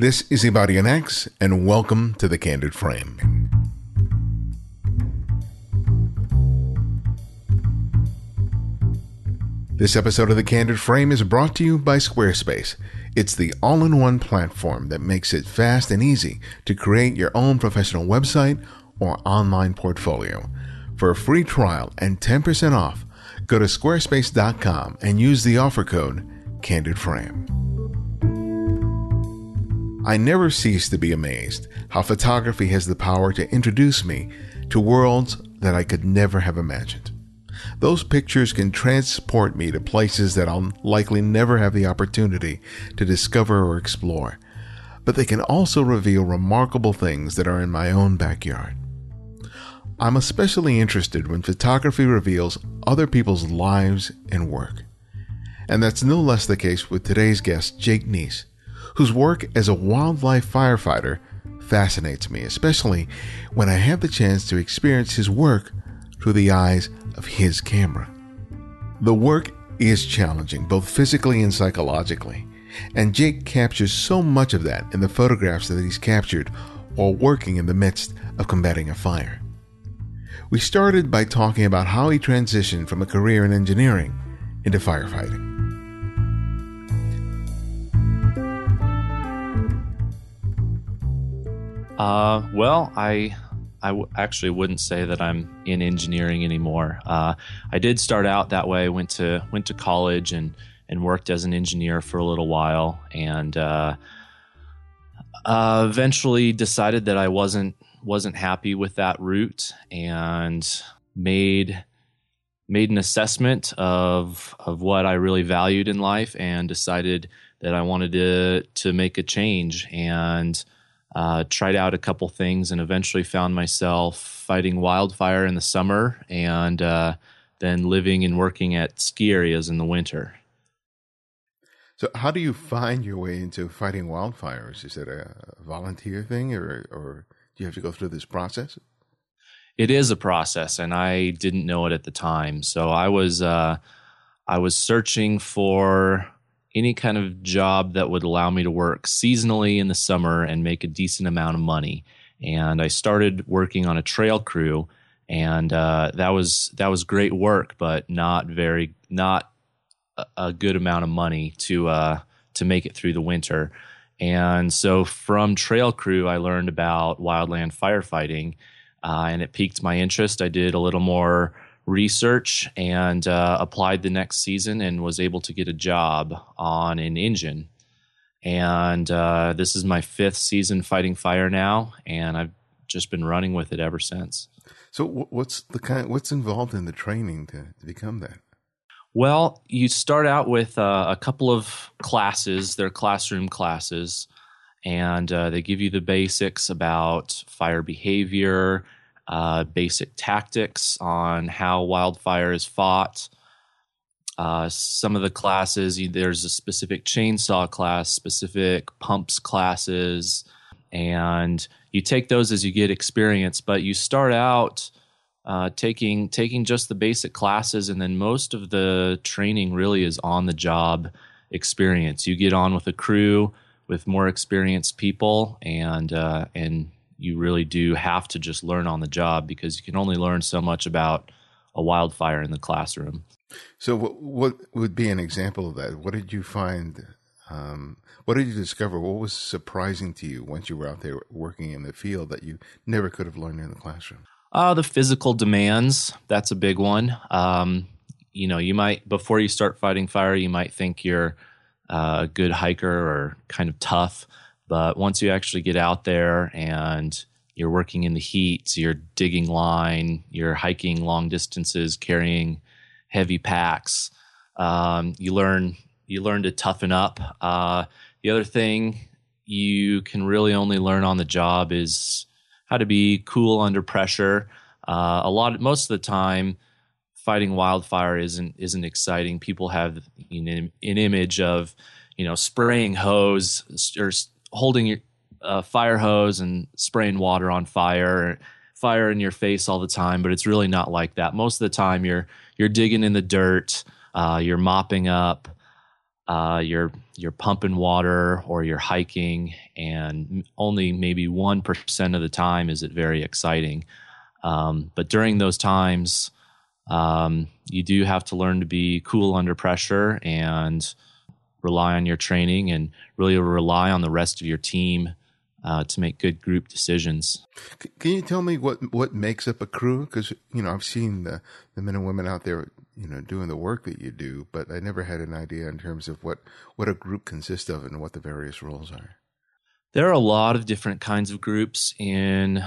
This is Ibarionex, and welcome to the Candid Frame. This episode of the Candid Frame is brought to you by Squarespace. It's the all in one platform that makes it fast and easy to create your own professional website or online portfolio. For a free trial and 10% off, go to squarespace.com and use the offer code CandidFrame. I never cease to be amazed how photography has the power to introduce me to worlds that I could never have imagined. Those pictures can transport me to places that I'll likely never have the opportunity to discover or explore, but they can also reveal remarkable things that are in my own backyard. I'm especially interested when photography reveals other people's lives and work. And that's no less the case with today's guest, Jake Niece, whose work as a wildlife firefighter fascinates me, especially when I have the chance to experience his work through the eyes of his camera. The work is challenging, both physically and psychologically, and Jake captures so much of that in the photographs that he's captured while working in the midst of combating a fire. We started by talking about how he transitioned from a career in engineering into firefighting. Uh, well, I I w- actually wouldn't say that I'm in engineering anymore. Uh, I did start out that way. went to went to college and and worked as an engineer for a little while, and uh, uh, eventually decided that I wasn't wasn't happy with that route and made made an assessment of of what I really valued in life and decided that I wanted to to make a change and uh, tried out a couple things and eventually found myself fighting wildfire in the summer and uh, then living and working at ski areas in the winter. So, how do you find your way into fighting wildfires? Is it a volunteer thing, or, or do you have to go through this process? It is a process, and I didn't know it at the time. So, I was uh, I was searching for any kind of job that would allow me to work seasonally in the summer and make a decent amount of money. And I started working on a trail crew, and uh, that was that was great work, but not very not a, good amount of money to uh, to make it through the winter. And so from trail crew, I learned about wildland firefighting, uh, and it piqued my interest. I did a little more research and uh, applied the next season and was able to get a job on an engine. And uh, this is my fifth season fighting fire now, and I've just been running with it ever since. So, what's the kind? What's involved in the training to, to become that? Well, you start out with uh, a couple of classes. They're classroom classes, and uh, they give you the basics about fire behavior uh, basic tactics on how wildfire is fought. Uh, some of the classes, there's a specific chainsaw class, specific pumps classes, and you take those as you get experience. But you start out uh, taking taking just the basic classes, and then most of the training really is on the job experience. You get on with a crew with more experienced people, and uh, and you really do have to just learn on the job because you can only learn so much about a wildfire in the classroom. So, what, what would be an example of that? What did you find? Um, what did you discover? What was surprising to you once you were out there working in the field that you never could have learned in the classroom? Uh, the physical demands. That's a big one. Um, you know, you might, before you start fighting fire, you might think you're a good hiker or kind of tough. But once you actually get out there and you're working in the heat, so you're digging line, you're hiking long distances, carrying heavy packs, um, you learn you learn to toughen up. Uh, the other thing you can really only learn on the job is how to be cool under pressure. Uh, a lot, most of the time, fighting wildfire isn't isn't exciting. People have an image of you know spraying hose or holding your uh, fire hose and spraying water on fire, fire in your face all the time. But it's really not like that. Most of the time, you're you're digging in the dirt, uh, you're mopping up. uh, you're you're pumping water or you're hiking, and only maybe one percent of the time is it very exciting. Um, but during those times, um, you do have to learn to be cool under pressure and rely on your training and really rely on the rest of your team uh, to make good group decisions. Can you tell me what what makes up a crew? Because you know I've seen the the men and women out there, you know, doing the work that you do, but I never had an idea in terms of what what a group consists of and what the various roles are. There are a lot of different kinds of groups in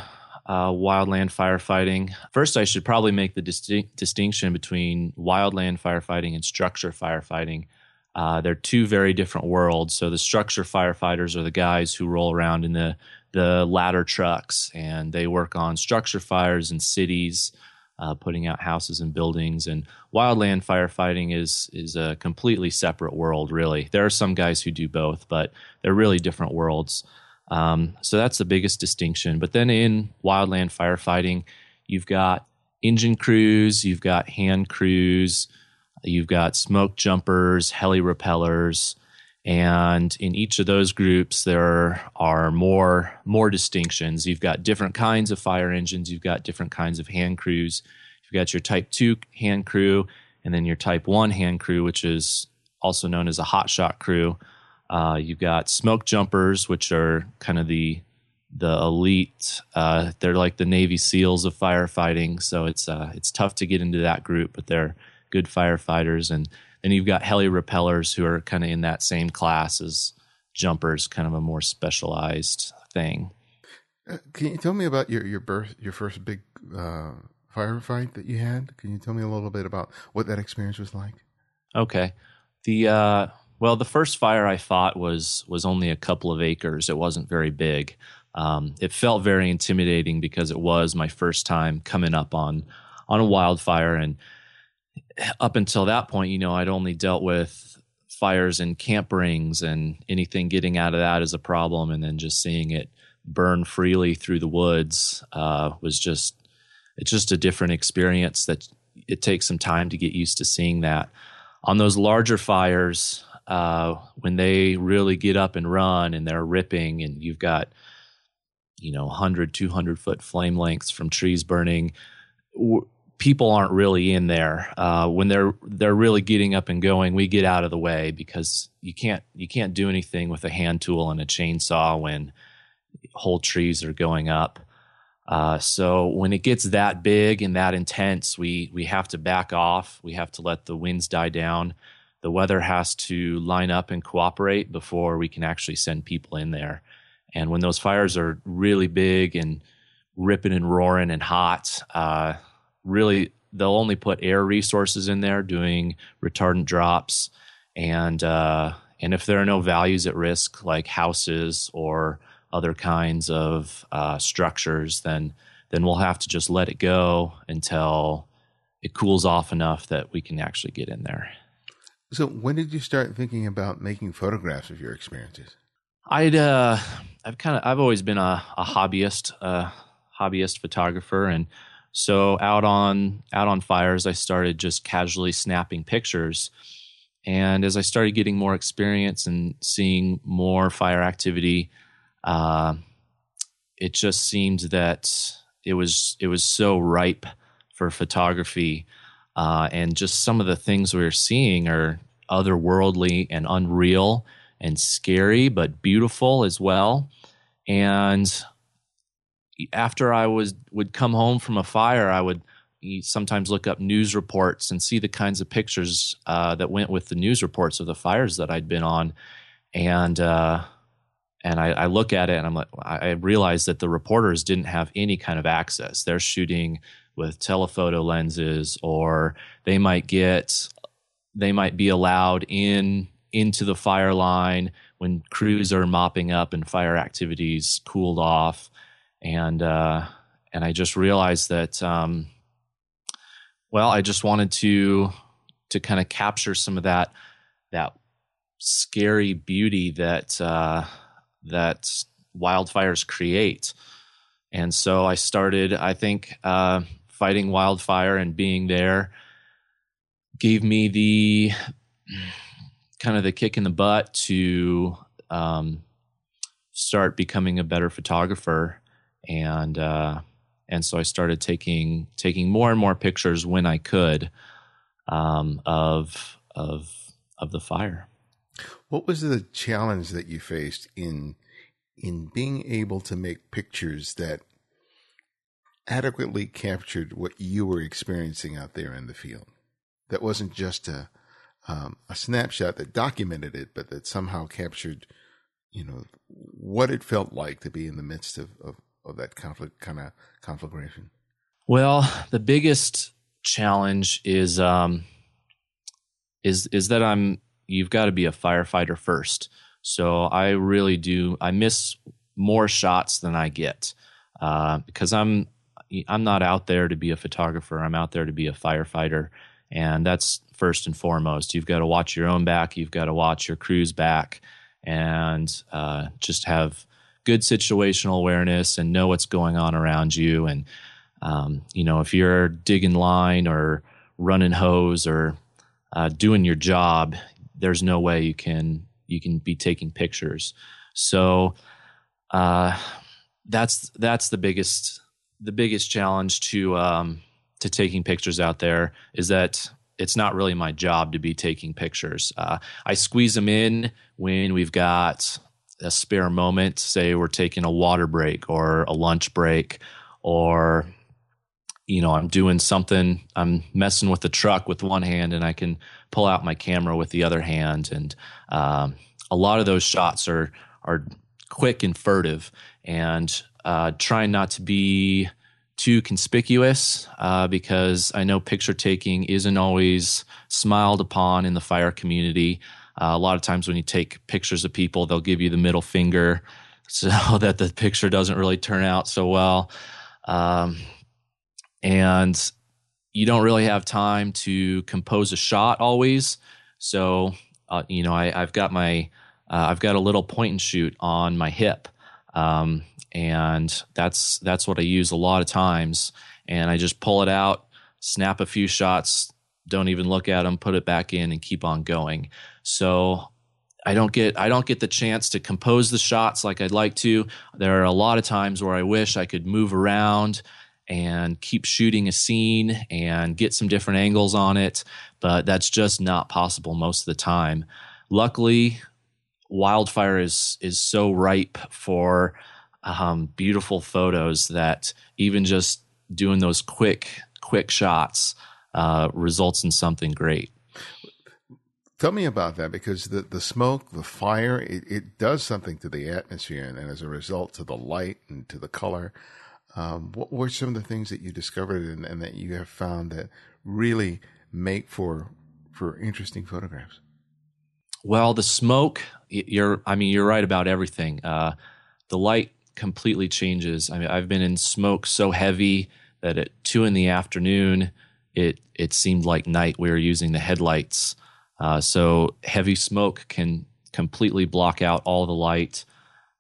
uh, wildland firefighting. First, I should probably make the distinct distinction between wildland firefighting and structure firefighting. Uh, they're two very different worlds. So the structure firefighters are the guys who roll around in the the ladder trucks and they work on structure fires in cities, uh, putting out houses and buildings. And wildland firefighting is is a completely separate world. Really, there are some guys who do both, but they're really different worlds. Um, so that's the biggest distinction. But then in wildland firefighting, you've got engine crews, you've got hand crews, You've got smoke jumpers, heli rappellers, and in each of those groups there are more more distinctions. You've got different kinds of fire engines. You've got different kinds of hand crews. You've got your Type Two hand crew, and then your Type One hand crew, which is also known as a hot shot crew. Uh, you've got smoke jumpers, which are kind of the the elite. Uh, they're like the Navy SEALs of firefighting, so it's uh, it's tough to get into that group, but they're good firefighters, and then you've got heli rappellers who are kind of in that same class as jumpers, kind of a more specialized thing. Uh, can you tell me about your your birth, your first big uh, firefight that you had? Can you tell me a little bit about what that experience was like? Okay, the uh, well, the first fire I fought was was only a couple of acres. It wasn't very big. Um, it felt very intimidating because it was my first time coming up on on a wildfire, and up until that point, you know, I'd only dealt with fires in camp rings and anything getting out of that is a problem. And then just seeing it burn freely through the woods uh, was just, it's just a different experience that it takes some time to get used to seeing that. On those larger fires, uh, when they really get up and run and they're ripping and you've got, you know, 100, 200 foot flame lengths from trees burning, people aren't really in there uh, when they're they're really getting up and going we get out of the way because you can't you can't do anything with a hand tool and a chainsaw when whole trees are going up. Uh, so when it gets that big and that intense we we have to back off. We have to let the winds die down. The weather has to line up and cooperate before we can actually send people in there. And when those fires are really big and ripping and roaring and hot uh, really they'll only put air resources in there doing retardant drops. And uh, and if there are no values at risk like houses or other kinds of uh, structures then then we'll have to just let it go until it cools off enough that we can actually get in there. So when did you start thinking about making photographs of your experiences? I'd uh, i've kind of i've always been a, a hobbyist uh, hobbyist photographer and so out on out on fires, I started just casually snapping pictures. And as I started getting more experience and seeing more fire activity, uh, it just seemed that it was it was so ripe for photography. Uh, and just some of the things we are seeing are otherworldly and unreal and scary, but beautiful as well. And after I was would come home from a fire, I would sometimes look up news reports and see the kinds of pictures uh, that went with the news reports of the fires that I'd been on, and uh, and I, I, look at it and I'm like, I realize that the reporters didn't have any kind of access. They're shooting with telephoto lenses, or they might get they might be allowed in into the fire line when crews are mopping up and fire activities cooled off and uh, and I just realized that um, well, I just wanted to to kind of capture some of that that scary beauty that uh, that wildfires create. And so I started, I think, uh, fighting wildfire and being there gave me the kind of the kick in the butt to um, start becoming a better photographer, and uh, and so I started taking taking more and more pictures when I could um, of of of the fire. What was the challenge that you faced in in being able to make pictures that adequately captured what you were experiencing out there in the field? That wasn't just a um, a snapshot that documented it, but that somehow captured, you know, what it felt like to be in the midst of, of, of that conflict kind of conflagration. Well, the biggest challenge is um, is is that I'm you've got to be a firefighter first. So I really do. I miss more shots than I get uh, because I'm I'm not out there to be a photographer. I'm out there to be a firefighter, and that's first and foremost. You've got to watch your own back. You've got to watch your crew's back, and uh, just have good situational awareness and know what's going on around you. And um, you know, if you're digging line or running hose or uh, doing your job, there's no way you can you can be taking pictures. So uh, that's that's the biggest the biggest challenge to um, to taking pictures out there is that it's not really my job to be taking pictures. Uh, I squeeze them in when we've got a spare moment. Say we're taking a water break or a lunch break, or you know, I'm doing something, I'm messing with the truck with one hand and I can pull out my camera with the other hand. And um, a lot of those shots are, are quick and furtive and uh, trying not to be too conspicuous uh, because I know picture taking isn't always smiled upon in the fire community. Uh, a lot of times when you take pictures of people, they'll give you the middle finger so that the picture doesn't really turn out so well. Um, and you don't really have time to compose a shot always. So, uh, you know, I, have got my, uh, I've got a little point and shoot on my hip, um, and that's that's what I use a lot of times. And I just pull it out, snap a few shots, don't even look at them, put it back in, and keep on going. So I don't get I don't get the chance to compose the shots like I'd like to. There are a lot of times where I wish I could move around and keep shooting a scene and get some different angles on it, but that's just not possible most of the time. Luckily, wildfire is is so ripe for um, beautiful photos that even just doing those quick quick shots uh, results in something great. Tell me about that because the, the smoke, the fire, it, it does something to the atmosphere and, and as a result to the light and to the color. Um, what were some of the things that you discovered and, and, that you have found that really make for for interesting photographs? Well, the smoke. You're. I mean, you're right about everything. Uh, the light completely changes. I mean, I've been in smoke so heavy that at two in the afternoon, it it seemed like night. We were using the headlights. Uh, so heavy smoke can completely block out all the light.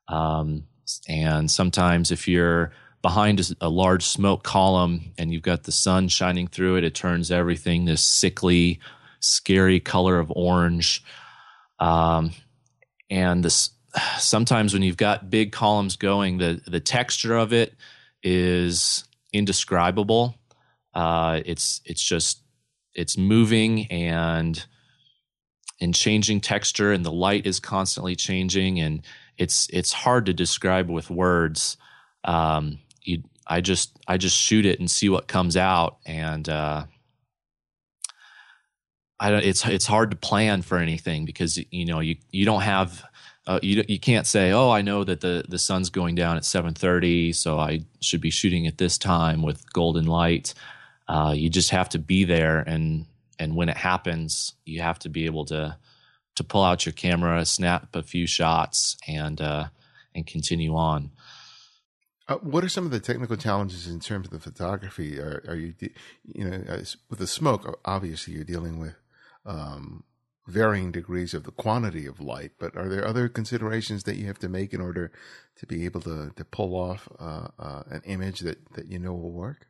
Um, and sometimes if you're behind a large smoke column and you've got the sun shining through it, it turns everything this sickly, scary color of orange. Um, and this sometimes when you've got big columns going, the the texture of it is indescribable. Uh, it's it's just it's moving and and changing texture, and the light is constantly changing, and it's it's hard to describe with words. Um, you I just I just shoot it and see what comes out and uh, I don't it's it's hard to plan for anything because you know you you don't have uh, you you can't say oh I know that the the sun's going down at 7:30 so I should be shooting at this time with golden light uh, you just have to be there and and when it happens you have to be able to to pull out your camera snap a few shots and uh, and continue on uh, what are some of the technical challenges in terms of the photography? Are, are you, you know, with the smoke? Obviously, you're dealing with um, varying degrees of the quantity of light. But are there other considerations that you have to make in order to be able to to pull off uh, uh, an image that that you know will work?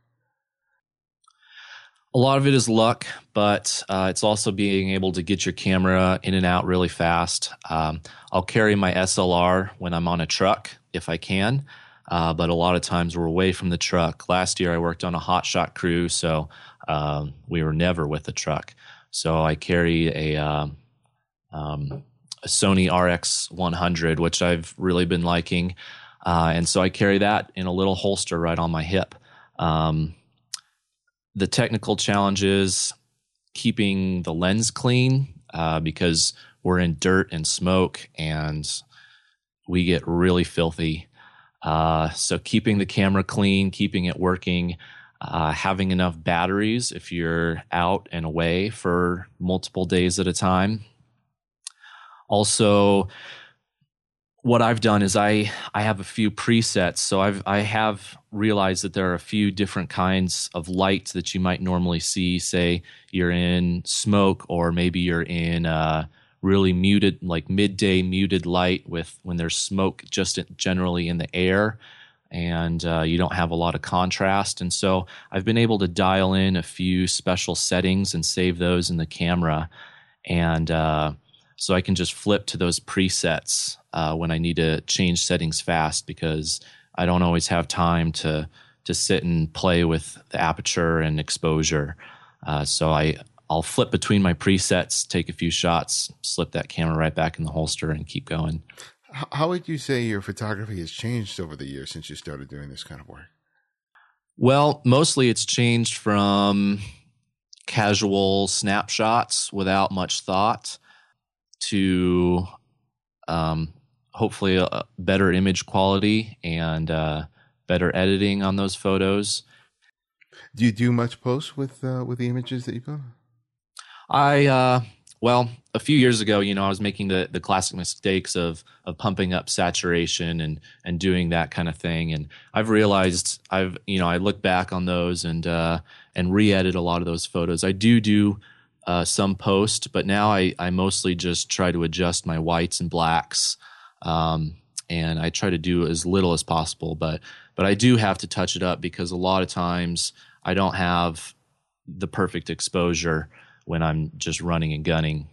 A lot of it is luck, but uh, it's also being able to get your camera in and out really fast. Um, I'll carry my SLR when I'm on a truck if I can, uh, but a lot of times we're away from the truck. Last year I worked on a hot shot crew, so um, we were never with the truck. So I carry a, uh, um, a Sony RX100, which I've really been liking. Uh, and so I carry that in a little holster right on my hip. Um, the technical challenge is keeping the lens clean uh, because we're in dirt and smoke and we get really filthy. Uh, so keeping the camera clean, keeping it working, uh, having enough batteries if you're out and away for multiple days at a time. Also, what I've done is I I have a few presets. So I've I have realized that there are a few different kinds of lights that you might normally see. Say you're in smoke, or maybe you're in uh, really muted, like midday muted light with when there's smoke just generally in the air, and uh, you don't have a lot of contrast. And so I've been able to dial in a few special settings and save those in the camera, and uh, so I can just flip to those presets uh, when I need to change settings fast because I don't always have time to to sit and play with the aperture and exposure. Uh, so I I'll flip between my presets, take a few shots, slip that camera right back in the holster, and keep going. How would you say your photography has changed over the years since you started doing this kind of work? Well, mostly it's changed from casual snapshots without much thought to um, hopefully a better image quality and uh, better editing on those photos. Do you do much post with uh, with the images that you put? I uh, well, a few years ago, you know, I was making the the classic mistakes of of pumping up saturation and and doing that kind of thing, and I've realized I've you know I look back on those and uh, and re-edit a lot of those photos. I do do uh, some post, but now I, I mostly just try to adjust my whites and blacks. Um, and I try to do as little as possible, but, but I do have to touch it up because a lot of times I don't have the perfect exposure when I'm just running and gunning.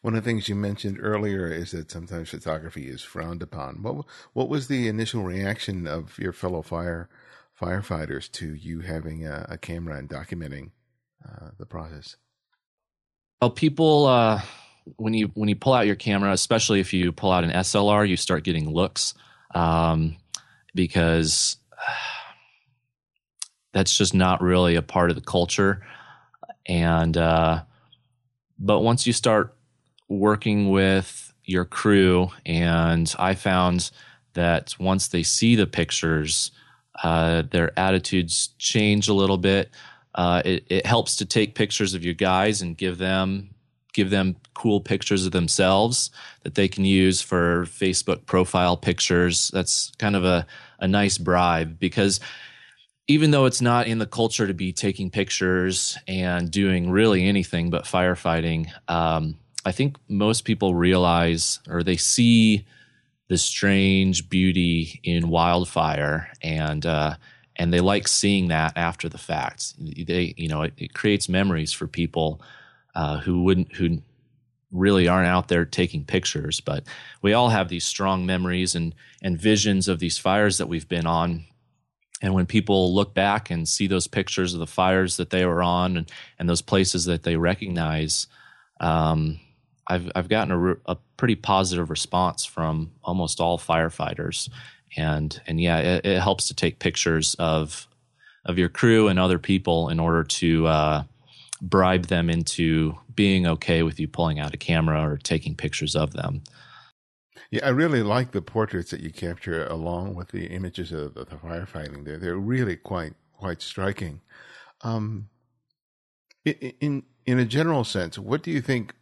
One of the things you mentioned earlier is that sometimes photography is frowned upon. What what was the initial reaction of your fellow fire firefighters to you having a, a camera and documenting uh, the process? Well, people, uh, when you when you pull out your camera, especially if you pull out an SLR, you start getting looks um, because that's just not really a part of the culture. And uh, but once you start working with your crew, and I found that once they see the pictures, uh, their attitudes change a little bit. Uh, it, it helps to take pictures of your guys and give them give them cool pictures of themselves that they can use for Facebook profile pictures. That's kind of a, a nice bribe because even though it's not in the culture to be taking pictures and doing really anything but firefighting, um, I think most people realize or they see the strange beauty in wildfire and uh, and they like seeing that after the fact. They, you know, it, it creates memories for people uh, who wouldn't, who really aren't out there taking pictures. But we all have these strong memories and and visions of these fires that we've been on. And when people look back and see those pictures of the fires that they were on and, and those places that they recognize, um, I've I've gotten a, a pretty positive response from almost all firefighters and and yeah, it, it, helps to take pictures of of your crew and other people in order to uh, bribe them into being okay with you pulling out a camera or taking pictures of them. Yeah, I really like the portraits that you capture along with the images of the firefighting. There, they're really quite quite striking. Um, in in a general sense, what do you think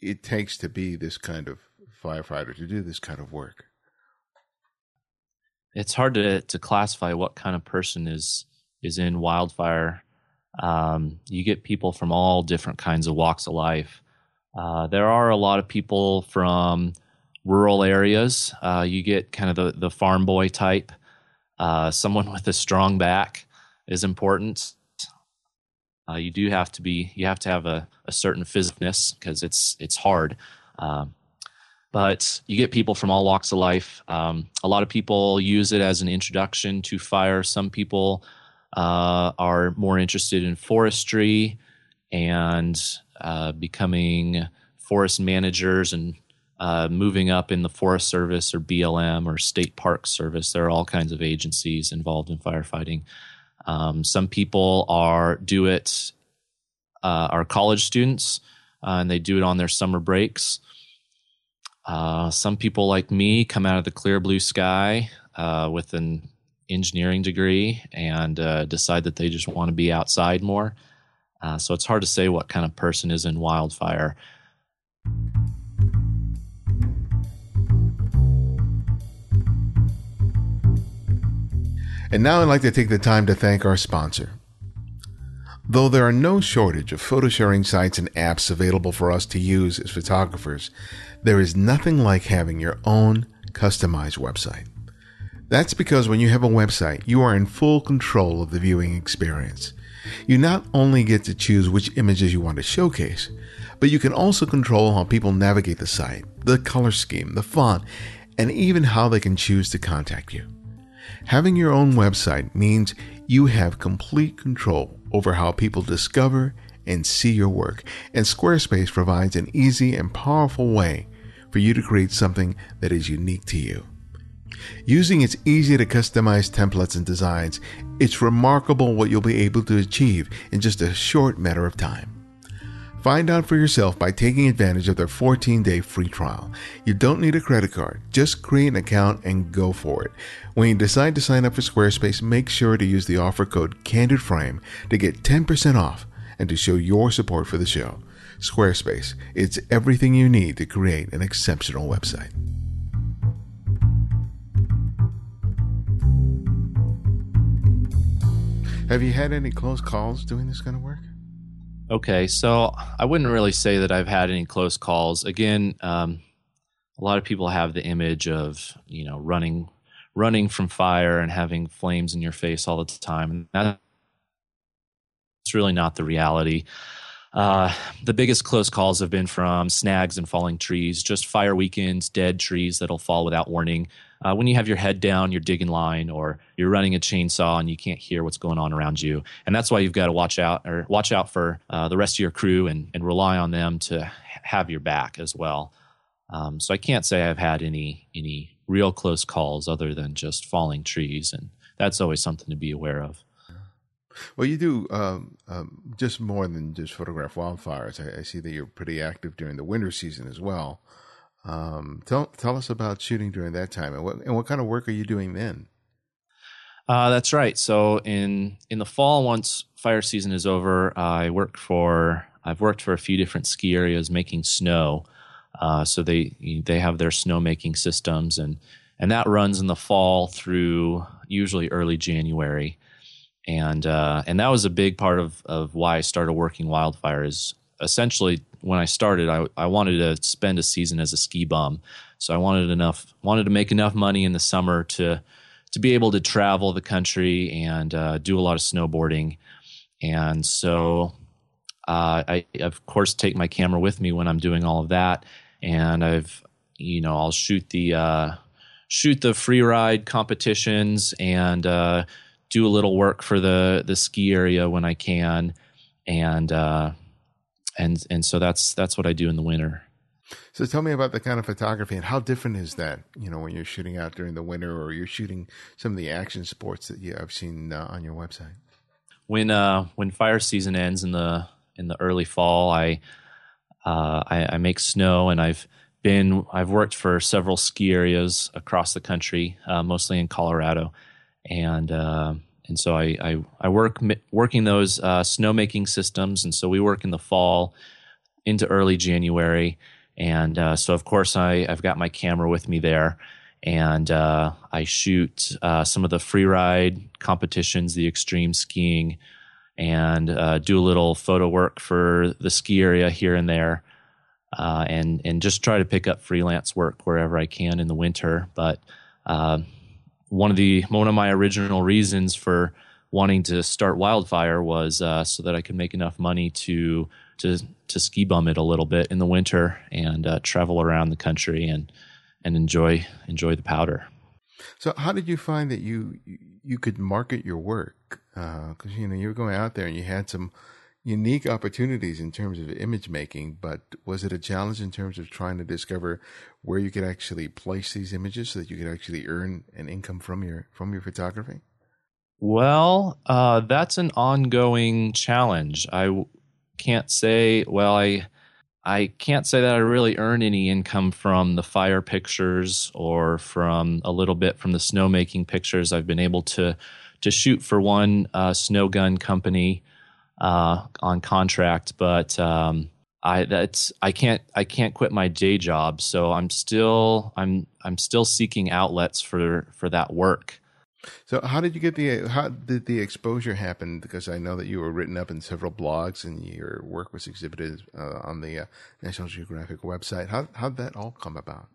it takes to be this kind of firefighter to do this kind of work? It's hard to to classify what kind of person is is in wildfire. Um, you get people from all different kinds of walks of life. Uh, there are a lot of people from rural areas. Uh, you get kind of the the farm boy type. Uh, someone with a strong back is important. Uh, you do have to be you have to have a, a certain physicalness because it's it's hard. Um, but you get people from all walks of life. Um, a lot of people use it as an introduction to fire. Some people uh, are more interested in forestry and uh, becoming forest managers and uh, moving up in the Forest Service or BLM or State Park Service. There are all kinds of agencies involved in firefighting. Um, some people are do it uh, are college students uh, and they do it on their summer breaks. Uh, some people like me come out of the clear blue sky uh, with an engineering degree and uh, decide that they just want to be outside more. Uh, so it's hard to say what kind of person is in wildfire. And now I'd like to take the time to thank our sponsor. Though there are no shortage of photo sharing sites and apps available for us to use as photographers, there is nothing like having your own customized website. That's because when you have a website, you are in full control of the viewing experience. You not only get to choose which images you want to showcase, but you can also control how people navigate the site, the color scheme, the font, and even how they can choose to contact you. Having your own website means you have complete control over how people discover and see your work, and Squarespace provides an easy and powerful way for you to create something that is unique to you. Using its easy to customize templates and designs, it's remarkable what you'll be able to achieve in just a short matter of time. Find out for yourself by taking advantage of their 14 day free trial. You don't need a credit card, just create an account and go for it. When you decide to sign up for Squarespace, make sure to use the offer code CandidFrame to get 10% off and to show your support for the show. Squarespace, it's everything you need to create an exceptional website. Have you had any close calls doing this kind of work? Okay, so I wouldn't really say that I've had any close calls. Again, um, a lot of people have the image of you know running running from fire and having flames in your face all the time, and that's really not the reality. Uh, the biggest close calls have been from snags and falling trees, just fire weekends, dead trees that'll fall without warning. Uh, when you have your head down, you're digging line, or you're running a chainsaw and you can't hear what's going on around you, and that's why you've got to watch out or watch out for uh, the rest of your crew and, and rely on them to have your back as well. Um, so I can't say I've had any any real close calls other than just falling trees, and that's always something to be aware of. Well, you do um, um, just more than just photograph wildfires. I, I, see that you're pretty active during the winter season as well. Um, tell tell us about shooting during that time, and what and what kind of work are you doing then? Uh, that's right. So in in the fall, once fire season is over, I work for I've worked for a few different ski areas making snow. Uh, so they they have their snow making systems, and and that runs in the fall through usually early January. And uh, and that was a big part of of why I started working wildfire. Is essentially when I started, I I wanted to spend a season as a ski bum, so I wanted enough wanted to make enough money in the summer to to be able to travel the country and uh, do a lot of snowboarding, and so uh, I of course take my camera with me when I'm doing all of that, and I've you know I'll shoot the uh, shoot the free ride competitions and uh, do a little work for the the ski area when I can, and uh, and and so that's that's what I do in the winter. So tell me about the kind of photography and how different is that? You know, when you're shooting out during the winter or you're shooting some of the action sports that you have seen uh, on your website. When uh, when fire season ends in the in the early fall, I, uh, I I, make snow and I've been I've worked for several ski areas across the country, uh, mostly in Colorado, and uh, and so I, I, I work working those uh, snowmaking systems, and so we work in the fall into early January, and uh, so of course I I've got my camera with me there, and I shoot some of the free ride competitions, the extreme skiing, and uh, do a little photo work for the ski area here and there. and and just try to pick up freelance work wherever I can in the winter, but one of the one of my original reasons for wanting to start wildfire was uh, so that I could make enough money to to to ski bum it a little bit in the winter and uh, travel around the country and and enjoy enjoy the powder. So, how did you find that you you could market your work? Because uh, you know you were going out there and you had some unique opportunities in terms of image making, but was it a challenge in terms of trying to discover where you could actually place these images so that you could actually earn an income from your from your photography? Well, uh, that's an ongoing challenge. I can't say. Well, I I can't say that I really earn any income from the fire pictures or from a little bit from the snowmaking pictures. I've been able to to shoot for one uh, snow gun company uh, on contract, but um, I that's I can't I can't quit my day job, so I'm still I'm I'm still seeking outlets for for that work. So, how did you get the how did the exposure happen? Because I know that you were written up in several blogs, and your work was exhibited uh, on the uh, National Geographic website. How how did that all come about?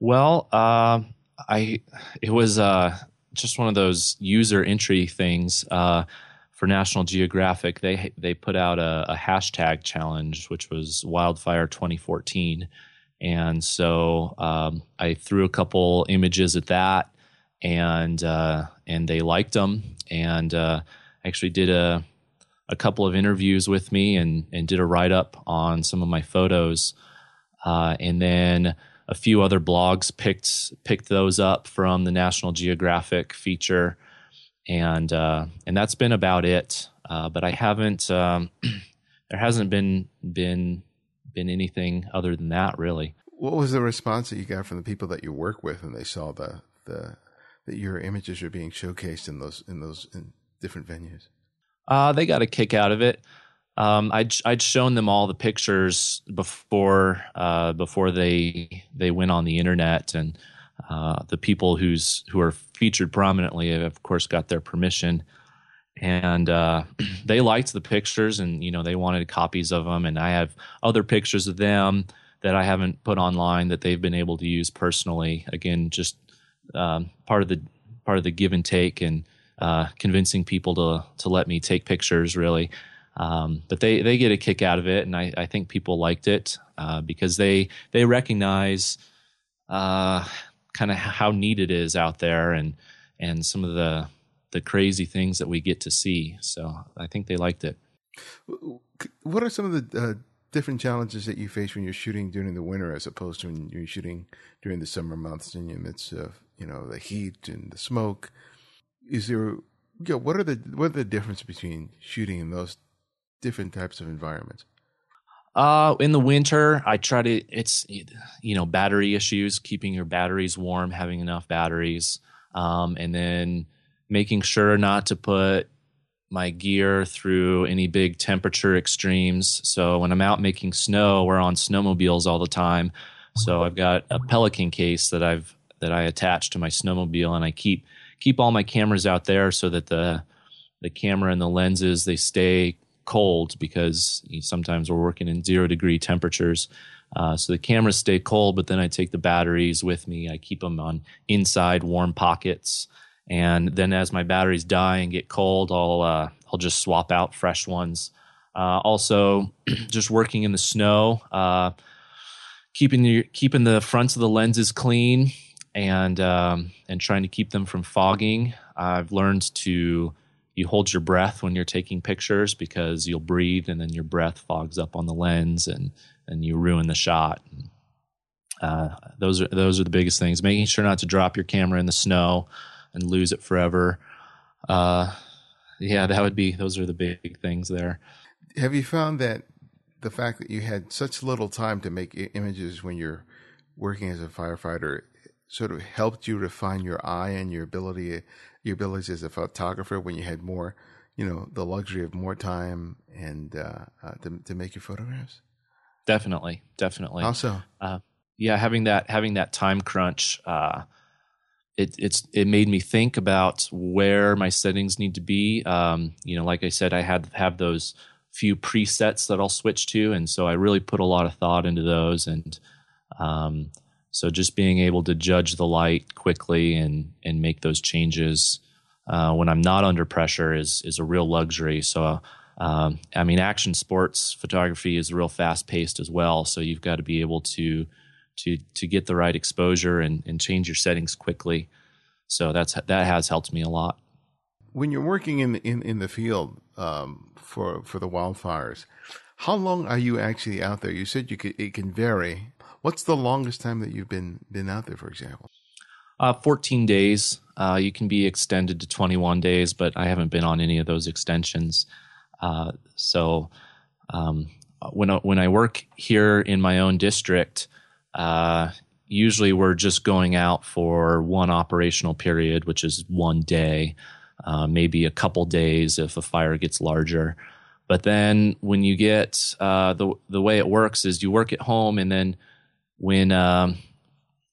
Well, uh, I it was uh, just one of those user entry things uh, for National Geographic. They they put out a, a hashtag challenge, which was Wildfire 2014, and so um, I threw a couple images at that and uh, and they liked them and uh, actually did a a couple of interviews with me and and did a write up on some of my photos uh, and then a few other blogs picked picked those up from the National Geographic feature and uh, and that's been about it uh, but I haven't um, there hasn't been been been anything other than that really what was the response that you got from the people that you work with when they saw the the that your images are being showcased in those in those in different venues? Uh, they got a kick out of it. Um, I'd I'd shown them all the pictures before uh, before they they went on the internet, and uh, the people who's who are featured prominently have of course got their permission, and uh, they liked the pictures, and you know they wanted copies of them, and I have other pictures of them that I haven't put online that they've been able to use personally. Again, just um, part of the part of the give and take and uh, convincing people to to let me take pictures really. Um, but they they get a kick out of it, and I, I think people liked it uh, because they they recognize uh, kind of how neat it is out there and and some of the the crazy things that we get to see. So I think they liked it. What are some of the uh, different challenges that you face when you're shooting during the winter as opposed to when you're shooting during the summer months in the midst of you know the heat and the smoke is there you know, what are the what are the difference between shooting in those different types of environments uh in the winter i try to it's you know battery issues keeping your batteries warm having enough batteries um and then making sure not to put my gear through any big temperature extremes. So when I'm out making snow, we're on snowmobiles all the time. So I've got a Pelican case that I've that I attach to my snowmobile, and I keep keep all my cameras out there so that the the camera and the lenses they stay cold because sometimes we're working in zero degree temperatures. Uh, so the cameras stay cold, but then I take the batteries with me. I keep them on inside warm pockets and then as my batteries die and get cold, I'll uh, I'll just swap out fresh ones. Uh, also, just working in the snow, uh, keeping the keeping the fronts of the lenses clean, and um, and trying to keep them from fogging. I've learned to you hold your breath when you're taking pictures because you'll breathe and then your breath fogs up on the lens and and you ruin the shot. Uh, those are those are the biggest things. Making sure not to drop your camera in the snow and lose it forever. Uh, yeah, that would be those are the big things there. Have you found that the fact that you had such little time to make images when you're working as a firefighter sort of helped you refine your eye and your ability your abilities as a photographer when you had more you know the luxury of more time and uh, uh, to, to make your photographs definitely definitely also uh, yeah having that having that time crunch uh, it it's it made me think about where my settings need to be. Um, you know, like I said, I had have those few presets that I'll switch to, and so I really put a lot of thought into those. And um, so, just being able to judge the light quickly and and make those changes uh, when I'm not under pressure is is a real luxury. So, um, I mean, action sports photography is real fast paced as well. So you've got to be able to to to get the right exposure and, and change your settings quickly. So that's that has helped me a lot. When you're working in in in the field um, for for the wildfires, how long are you actually out there? You said you could it can vary. What's the longest time that you've been been out there, for example? Uh, 14 days. Uh, you can be extended to 21 days, but I haven't been on any of those extensions. Uh, so um, when I, when I work here in my own district, uh, usually we're just going out for one operational period, which is one day, uh, maybe a couple days if a fire gets larger. But then when you get uh, the the way it works is you work at home, and then when um,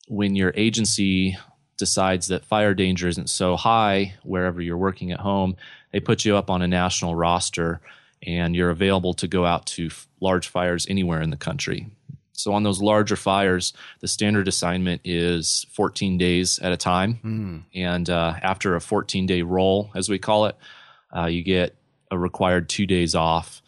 when your agency decides that fire danger isn't so high wherever you're working at home, they put you up on a national roster and you're available to go out to f- large fires anywhere in the country. So on those larger fires, the standard assignment is 14 days at a time. Mm. And uh, after a 14 day roll, as we call it, uh, you get a required two days off.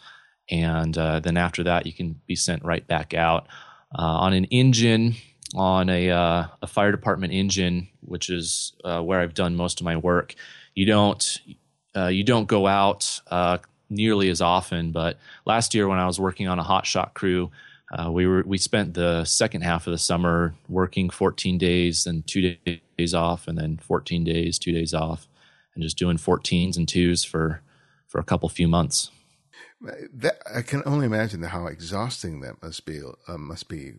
And uh, then after that, you can be sent right back out. Uh, on an engine, on a, uh, a fire department engine, which is uh, where I've done most of my work. You don't uh, you don't go out uh, nearly as often. But last year, when I was working on a hot shot crew, uh, we were we spent the second half of the summer working 14 days and two days off, and then 14 days, two days off, and just doing 14s and twos for for a couple few months. That, I can only imagine how exhausting that must be. Uh, must be.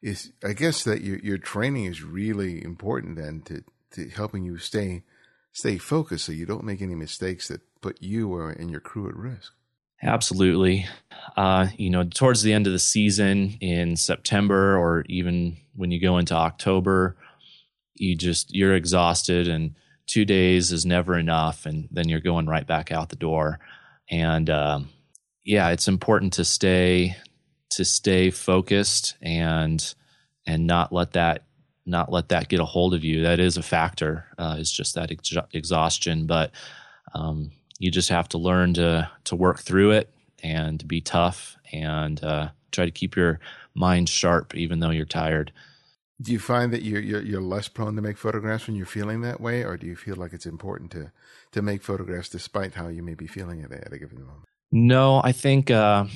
Is I guess that your your training is really important then to to helping you stay stay focused so you don't make any mistakes that put you or and your crew at risk. Absolutely. Uh, you know, towards the end of the season in September or even when you go into October, you just you're exhausted and two days is never enough and then you're going right back out the door and um, yeah, it's important to stay to stay focused and and not let that not let that get a hold of you. That is a factor. Uh, it's just that ex- exhaustion, but um, you just have to learn to to work through it and be tough and uh, try to keep your mind sharp even though you're tired. Do you find that you're, you're you're less prone to make photographs when you're feeling that way, or do you feel like it's important to to make photographs despite how you may be feeling at, at a given moment? No, I think uh,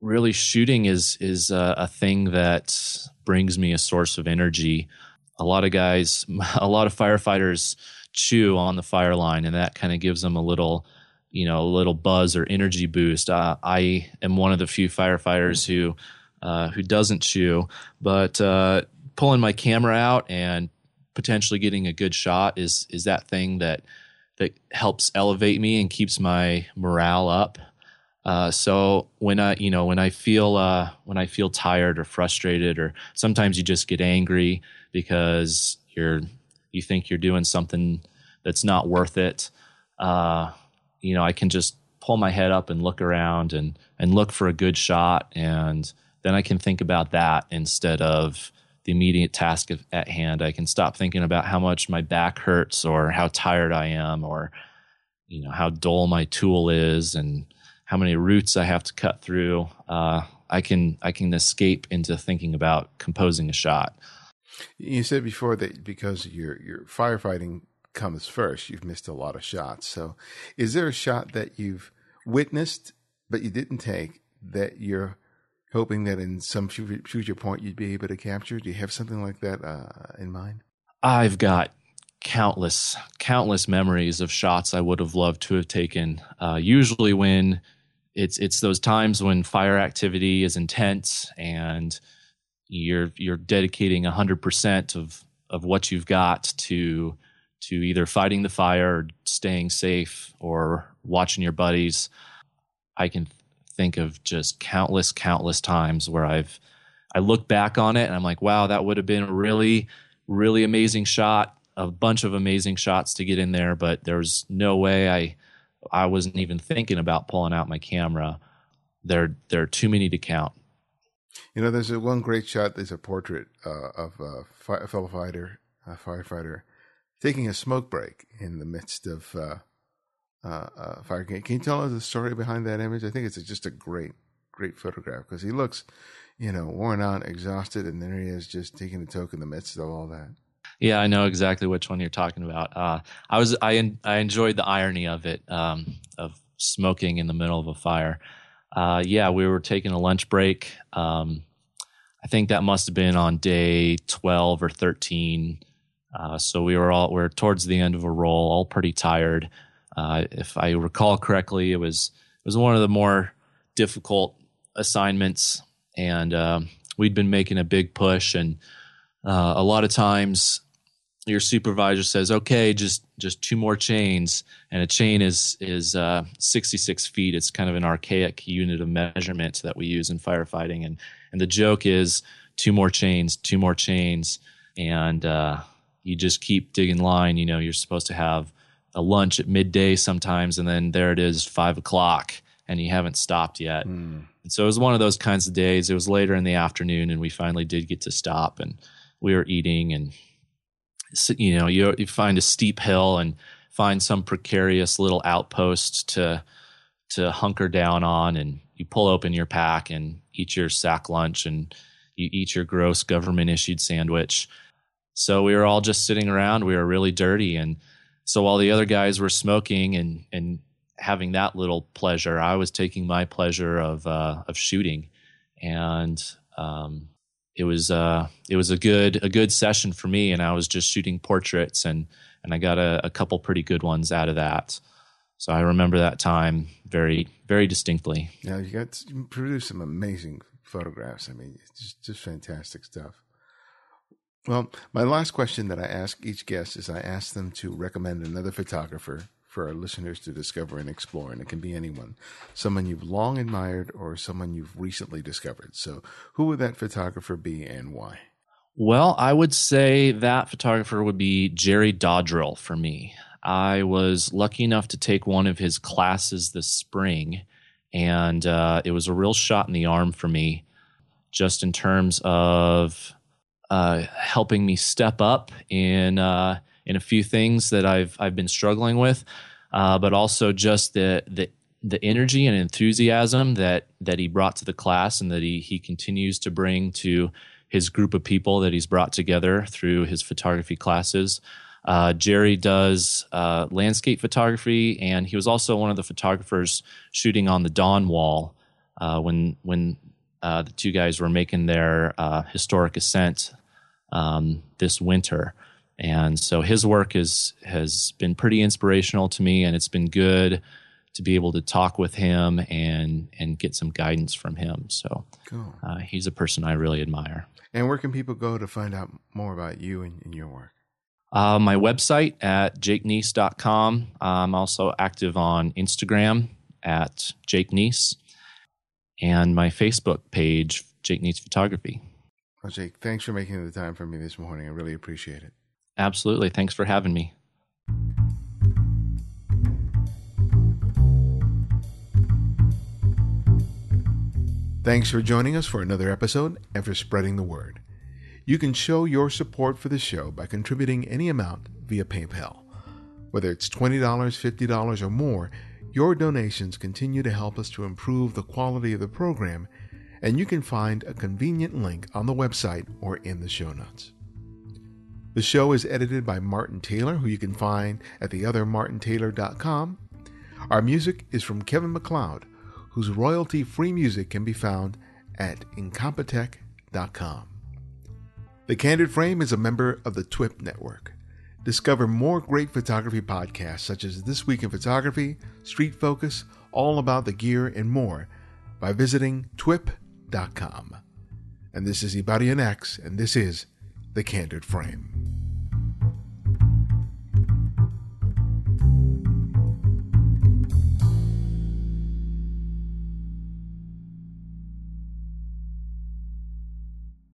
really shooting is is a, a thing that brings me a source of energy. A lot of guys, a lot of firefighters chew on the fire line, and that kind of gives them a little, you know, a little buzz or energy boost. Uh, I am one of the few firefighters who uh, who doesn't chew, but uh, pulling my camera out and potentially getting a good shot is is that thing that that helps elevate me and keeps my morale up. Uh, so when I, you know, when I feel uh, when I feel tired or frustrated, or sometimes you just get angry because you're you think you're doing something that's not worth it. Uh, you know, I can just pull my head up and look around and and look for a good shot, and then I can think about that instead of the immediate task at hand. I can stop thinking about how much my back hurts or how tired I am or you know how dull my tool is and how many roots I have to cut through, uh, I can I can escape into thinking about composing a shot. You said before that because your your firefighting comes first, you've missed a lot of shots. So, is there a shot that you've witnessed but you didn't take that you're hoping that in some future point you'd be able to capture? Do you have something like that uh, in mind? I've got countless, countless memories of shots I would have loved to have taken. Uh, usually, when it's it's those times when fire activity is intense and you're you're dedicating 100% of of what you've got to to either fighting the fire or staying safe or watching your buddies i can think of just countless countless times where i've i look back on it and i'm like wow that would have been a really really amazing shot a bunch of amazing shots to get in there but there's no way i I wasn't even thinking about pulling out my camera. There, there are too many to count. You know, there's a one great shot. There's a portrait uh, of a, fi- fellow fighter, a firefighter, taking a smoke break in the midst of uh, uh, uh, fire. Can, can you tell us the story behind that image? I think it's just a great, great photograph because he looks, you know, worn out, exhausted, and there he is just taking a toke in the midst of all that. Yeah, I know exactly which one you're talking about. Uh, I was I I enjoyed the irony of it um, of smoking in the middle of a fire. Uh, yeah, we were taking a lunch break. Um, I think that must have been on day 12 or 13. Uh, so we were all we are towards the end of a roll, all pretty tired. Uh, if I recall correctly, it was it was one of the more difficult assignments, and um, we'd been making a big push, and uh, a lot of times your supervisor says, "Okay, just just two more chains," and a chain is is uh, 66 feet. It's kind of an archaic unit of measurement that we use in firefighting, and and the joke is two more chains, two more chains, and uh, you just keep digging line. You know, you're supposed to have a lunch at midday sometimes, and then there it is, five o'clock, and you haven't stopped yet. Mm. And so it was one of those kinds of days. It was later in the afternoon, and we finally did get to stop, and we were eating and you know you, you find a steep hill and find some precarious little outpost to to hunker down on and you pull open your pack and eat your sack lunch and you eat your gross government issued sandwich so we were all just sitting around we were really dirty and so while the other guys were smoking and and having that little pleasure i was taking my pleasure of uh, of shooting and um, it was uh, it was a good a good session for me, and I was just shooting portraits, and and I got a, a couple pretty good ones out of that. So I remember that time very very distinctly. Yeah, you got produced some amazing photographs. I mean, just, just fantastic stuff. Well, my last question that I ask each guest is I ask them to recommend another photographer for our listeners to discover and explore. And it can be anyone, someone you've long admired or someone you've recently discovered. So, who would that photographer be and why? Well, I would say that photographer would be Jerry Dodrill for me. I was lucky enough to take one of his classes this spring, and uh, it was a real shot in the arm for me, just in terms of uh, helping me step up in uh, in a few things that I've I've been struggling with, uh, but also just the the the energy and enthusiasm that that he brought to the class and that he he continues to bring to his group of people that he's brought together through his photography classes. Uh, Jerry does uh, landscape photography, and he was also one of the photographers shooting on the Dawn Wall uh, when when uh, the two guys were making their uh, historic ascent um, this winter. And so his work is has been pretty inspirational to me, and it's been good to be able to talk with him and and get some guidance from him. So cool. uh, he's a person I really admire. And where can people go to find out more about you and, and your work? Uh, my website at jakeniece.com. I'm also active on Instagram at Jake Niece and my Facebook page, Jake Niece Photography. Well, Jake, thanks for making the time for me this morning. I really appreciate it. Absolutely. Thanks for having me. Thanks for joining us for another episode and for spreading the word. You can show your support for the show by contributing any amount via PayPal. Whether it's $20, $50, or more, your donations continue to help us to improve the quality of the program, and you can find a convenient link on the website or in the show notes. The show is edited by Martin Taylor, who you can find at theothermartintaylor.com. Our music is from Kevin MacLeod, whose royalty free music can be found at incompetech.com. The Candid Frame is a member of the TWIP network. Discover more great photography podcasts such as This Week in Photography, Street Focus, All About the Gear, and more by visiting twip.com. And this is Ibarionex, and this is The Candid Frame.